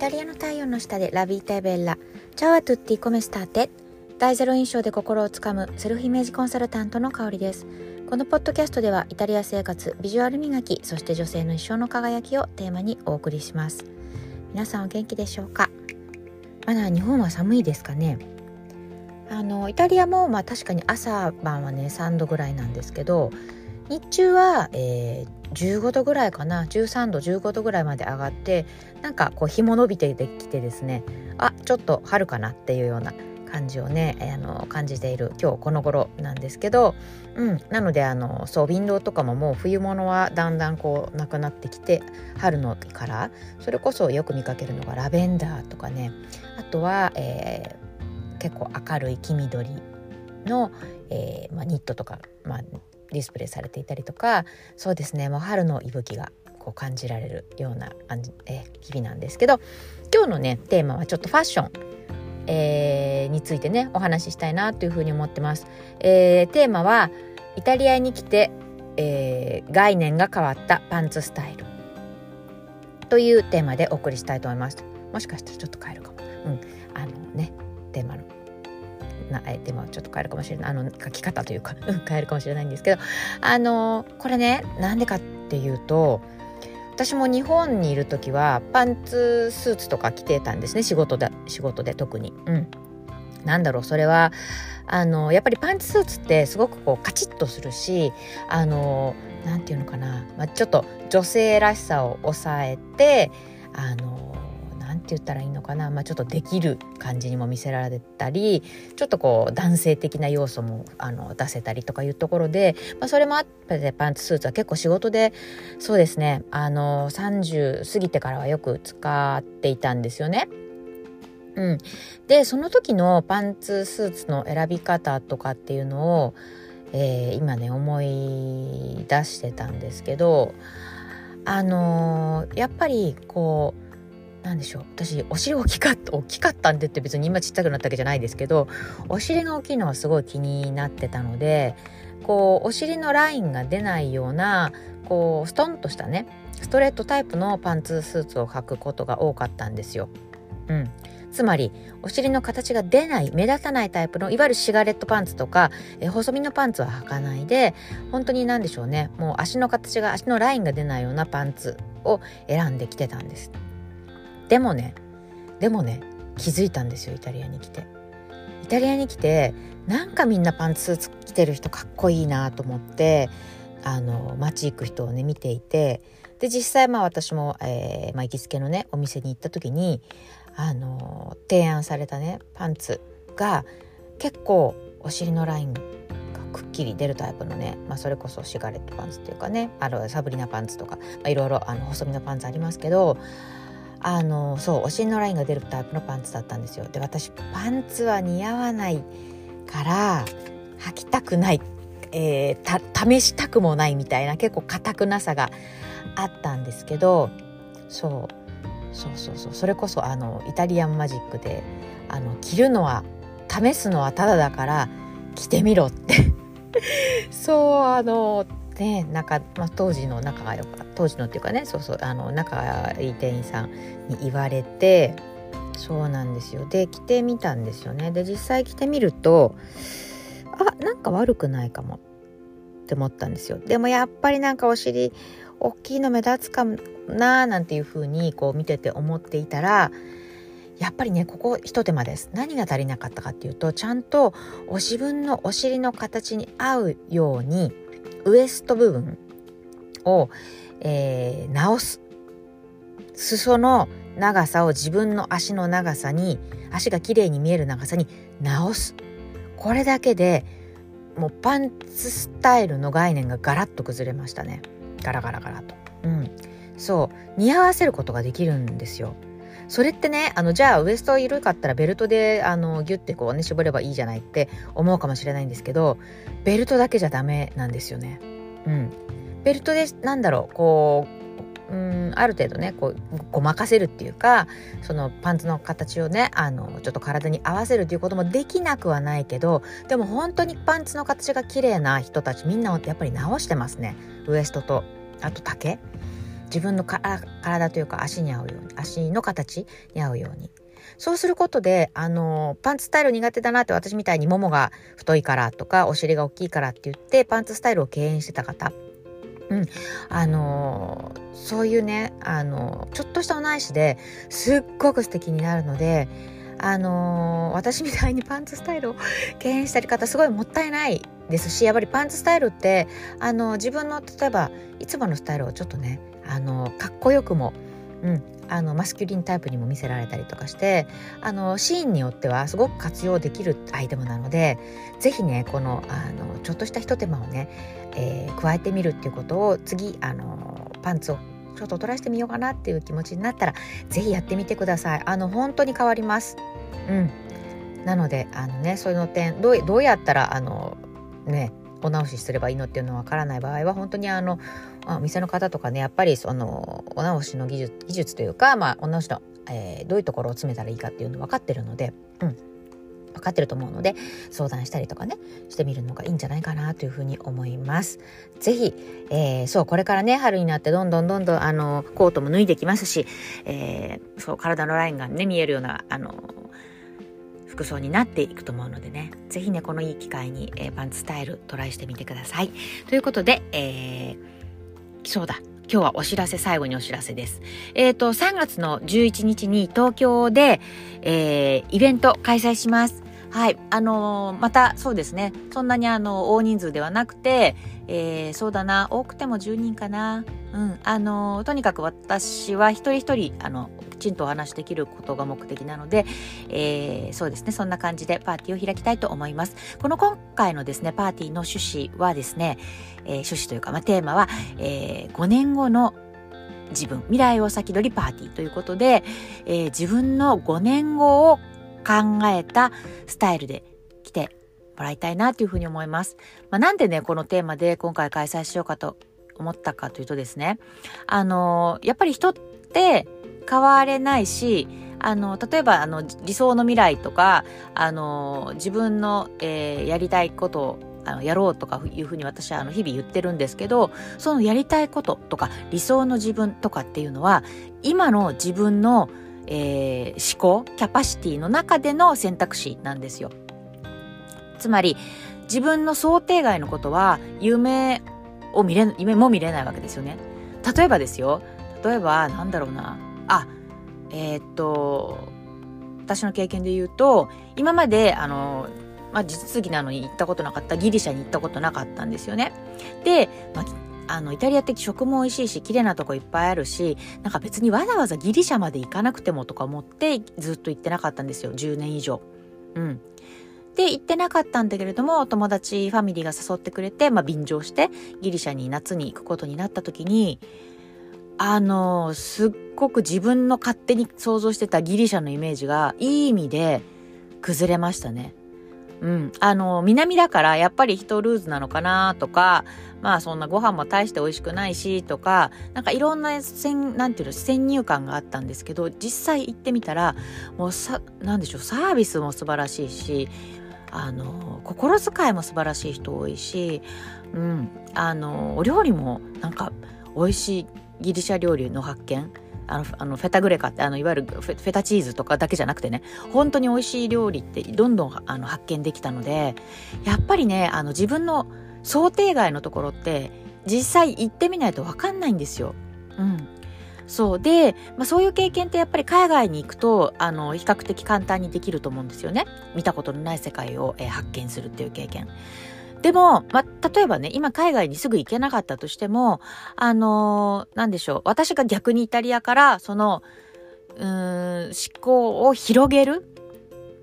タリアの太陽の下でラビータエベッラ。チャワトゥッティコメスターテ大ゼロ印象で心をつかむセルフイメージコンサルタントの香りです。このポッドキャストではイタリア生活ビジュアル磨きそして女性の一生の輝きをテーマにお送りします。皆さんお元気でしょうか？まだ日本は寒いですかね？あのイタリアもまあ確かに朝晩はね3度ぐらいなんですけど日中は、えー、15度ぐらいかな。13度15度ぐらいまで上がってなんかこう日も伸びてきてですね。あちょっと春かなっていうような感じをね、えー、あの感じている今日この頃なんですけど、うん、なのであのそうウィンドウとかももう冬物はだんだんこうなくなってきて春のからそれこそよく見かけるのがラベンダーとかね。あとは、えー、結構明るい黄緑の、えーまあ、ニットとか、まあ、ディスプレイされていたりとかそうですねもう春の息吹がこう感じられるようなえ日々なんですけど今日のねテーマはちょっとファッション、えー、についてねお話ししたいなというふうに思ってます。えー、テーマはイタリアに来て、えー、概念が変わったパンツスタイルというテーマでお送りしたいと思います。もしかしたらちょっと変えるかも。うん、あのねテーマのなえでもちょっと変えるかもしれない。あの書き方というか 変えるかもしれないんですけどあのこれねなんでかっていうと私も日本にいる時はパンツスーツとか着てたんですね。仕事で仕事で特に。うん。なんだろうそれはあのやっぱりパンツスーツってすごくこうカチッとするしあのなんていうのかな、まあ、ちょっと女性らしさを抑えてあの言ったらいいのかな、まあ、ちょっとできる感じにも見せられたりちょっとこう男性的な要素もあの出せたりとかいうところで、まあ、それもあってパンツスーツは結構仕事でそうですね。あの30過ぎてからはよく使っていたんですよね。うん、でその時のパンツスーツの選び方とかっていうのを、えー、今ね思い出してたんですけどあのー、やっぱりこう何でしょう私お尻大きかった大きかったんでって別に今ちっちゃくなったわけじゃないですけどお尻が大きいのはすごい気になってたのでこうお尻のラインが出ないようなこうストンとしたねストレートタイプのパンツスーツを履くことが多かったんですよ。うん、つまりお尻の形が出ない目立たないタイプのいわゆるシガレットパンツとかえ細身のパンツは履かないで本当に何でしょうねもう足の形が足のラインが出ないようなパンツを選んできてたんです。でもねでもね気づいたんですよイタリアに来て。イタリアに来てなんかみんなパンツスーツ着てる人かっこいいなと思ってあの街行く人をね見ていてで実際まあ私も、えーまあ、行きつけのねお店に行った時にあの提案されたねパンツが結構お尻のラインがくっきり出るタイプのね、まあ、それこそシガレットパンツっていうかねあのサブリナパンツとか、まあ、いろいろあの細身のパンツありますけどあのそうお尻のラインが出るタイプのパンツだったんですよ。で私パンツは似合わないから履きたくない、えー、試したくもないみたいな結構硬くなさがあったんですけどそうそうそうそうそれこそあのイタリアンマジックであの着るのは試すのはただだから着てみろって。そうあのね仲、まあ、当時の仲が良かった当時のっていうかねそうそうあの仲がいい店員さんに言われてそうなんですよ。で着てみたんですよね。で実際着てみるとあなんか悪くないかもって思ったんですよ。でもやっぱりなんかお尻大きいの目立つかなーなんていう風にこう見てて思っていたらやっぱりねここ一手間です。何が足りなかったかっていうとちゃんとお自分のお尻の形に合うようにウエスト部分を、えー、直す。裾の長さを自分の足の長さに足が綺麗に見える長さに直す。これだけでもうパンツスタイルの概念がガラッと崩れましたね。ガラガラガラと。うん。そう。似合わせることができるんですよ。それってねあのじゃあウエスト緩かったらベルトであのギュッてこうね絞ればいいじゃないって思うかもしれないんですけどベルトだけじゃダメなんですよね。うん、ベルトでなんだろうこううんある程度ねこうごまかせるっていうかそのパンツの形をねあのちょっと体に合わせるっていうこともできなくはないけどでも本当にパンツの形が綺麗な人たちみんなやっぱり直してますねウエストとあと丈。自分の体というか足に合うように足の形に合うように。そうすることであのパンツスタイル苦手だなって私みたいにももが太いからとかお尻が大きいからって言ってパンツスタイルを敬遠してた方。うん、あのそういうねあのちょっとしたおないしですっごく素敵になるのであの私みたいにパンツスタイルを敬遠したり方すごいもったいないですしやっぱりパンツスタイルってあの自分の例えばいつものスタイルをちょっとねあのかっこよくも、うん、あのマスキュリンタイプにも見せられたりとかしてあのシーンによってはすごく活用できるアイテムなので是非ねこのあのちょっとしたひと手間をね、えー、加えてみるっていうことを次あのパンツをちょっとトライしてみようかなっていう気持ちになったら是非やってみてください。あの本当に変わります。うん。なのであのねその点どうどうやったらあのねお直しすればいいのっていうのわからない場合は本当にあのお店の方とかねやっぱりそのお直しの技術技術というか、まあ、お直しの、えー、どういうところを詰めたらいいかっていうの分かってるので、うん、分かってると思うので相談したりとかねしてみるのがいいんじゃないかなというふうに思います。ぜひ、えー、そうこれからね春になってどんどんどんどんあのコートも脱いできますし、えー、そう体のラインがね見えるようなあの服装になっていくと思うのでね是非ねこのいい機会に、えー、パンツスタイルトライしてみてください。ということで、えーそうだ。今日はお知らせ、最後にお知らせです。えっ、ー、と、3月の11日に東京で、えー、イベント開催します。はい。あのー、また、そうですね。そんなにあの、大人数ではなくて、えー、そうだな、多くても10人かな。うん。あのー、とにかく私は一人一人、あの、ちんとお話できることが目的なので、えー、そうですね。そんな感じでパーティーを開きたいと思います。この今回のですね、パーティーの趣旨はですね、えー、趣旨というか、まあ、テーマは、えー、5年後の自分、未来を先取りパーティーということで、えー、自分の5年後を考えたスタイルで来てもらいたいなというふうに思います。まあ、なんでね、このテーマで今回開催しようかと思ったかというとですね、あの、やっぱり人って変われないし、あの、例えば、あの、理想の未来とか、あの、自分の、えー、やりたいことをあのやろうとかいうふうに私はあの日々言ってるんですけどそのやりたいこととか理想の自分とかっていうのは今の自分のえー、思考キャパシティの中での選択肢なんですよ。つまり自分の想定外のことは夢を見れ夢も見れないわけですよね。例えばですよ例えばなんだろうなあえー、っと私の経験で言うと今まであのまあ、実技なのに行ったことなかったギリシャに行ったことなかったんですよね。で、まあ、あの、イタリアって食も美味しいし、綺麗なとこいっぱいあるし、なんか別にわざわざギリシャまで行かなくてもとか思ってずっと行ってなかったんですよ。10年以上。うん。で、行ってなかったんだけれども、友達、ファミリーが誘ってくれて、まあ、便乗して、ギリシャに夏に行くことになった時に、あの、すっごく自分の勝手に想像してたギリシャのイメージが、いい意味で崩れましたね。うん。あの、南だからやっぱり人ルーズなのかなとか、まあそんなご飯も大して美味しくないしとか、なんかいろんな先、なんていうの、先入観があったんですけど、実際行ってみたら、もうさ、なんでしょう、サービスも素晴らしいし、あの、心遣いも素晴らしい人多いし、うん、あの、お料理もなんか美味しいギリシャ料理の発見。あの、あのフェタグレカって、あの、いわゆるフェフェタチーズとかだけじゃなくてね、本当に美味しい料理ってどんどんあの発見できたので、やっぱりね、あの、自分の想定外のところって実際行ってみないと分かんないんですよ。うん。そうで、まあ、そういう経験ってやっぱり海外に行くとあの比較的簡単にできると思うんですよね。見たことのない世界を、えー、発見するっていう経験。でも、まあ、例えばね、今海外にすぐ行けなかったとしても、あのー、なんでしょう。私が逆にイタリアから、その、うーん、思考を広げる。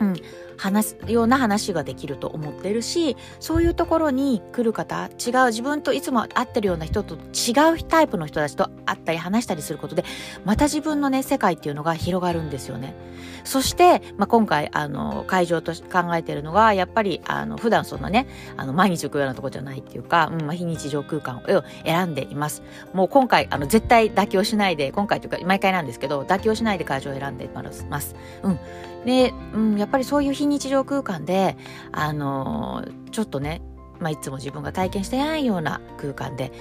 うん。話すような話ができると思ってるしそういうところに来る方違う自分といつも会ってるような人と違うタイプの人たちと会ったり話したりすることでまた自分のね世界っていうのが広がるんですよね。そして、まあ、今回あの会場と考えてるのがやっぱりあの普段そんなねあの毎日行くようなとこじゃないっていうか、うんまあ、非日常空間を選んでいます。もう今回あの絶対妥協しないで今回というか毎回なんですけど妥協しないで会場を選んでます。うんで、うん、やっぱりそういう非日常空間で、あのー、ちょっとね、まあ、いつも自分が体験してないような空間で、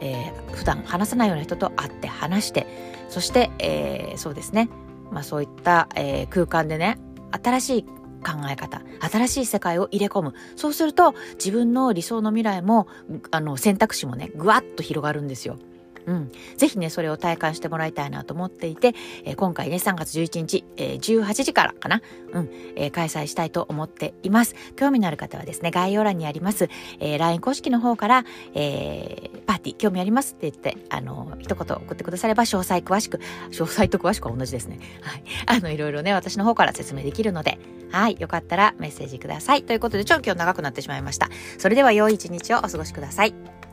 えー、普段話さないような人と会って話してそして、えー、そうですね、まあ、そういった、えー、空間でね新しい考え方新しい世界を入れ込むそうすると自分の理想の未来もあの選択肢もねぐわっと広がるんですよ。うん。ぜひね、それを体感してもらいたいなと思っていて、えー、今回ね、3月11日、えー、18時からかな、うん、えー、開催したいと思っています。興味のある方はですね、概要欄にあります、えー、LINE 公式の方から、えー、パーティー興味ありますって言って、あの、一言送ってくだされば、詳細詳しく、詳細と詳しくは同じですね。はい。あの、いろいろね、私の方から説明できるので、はい。よかったらメッセージください。ということで、超今日長くなってしまいました。それでは良い一日をお過ごしください。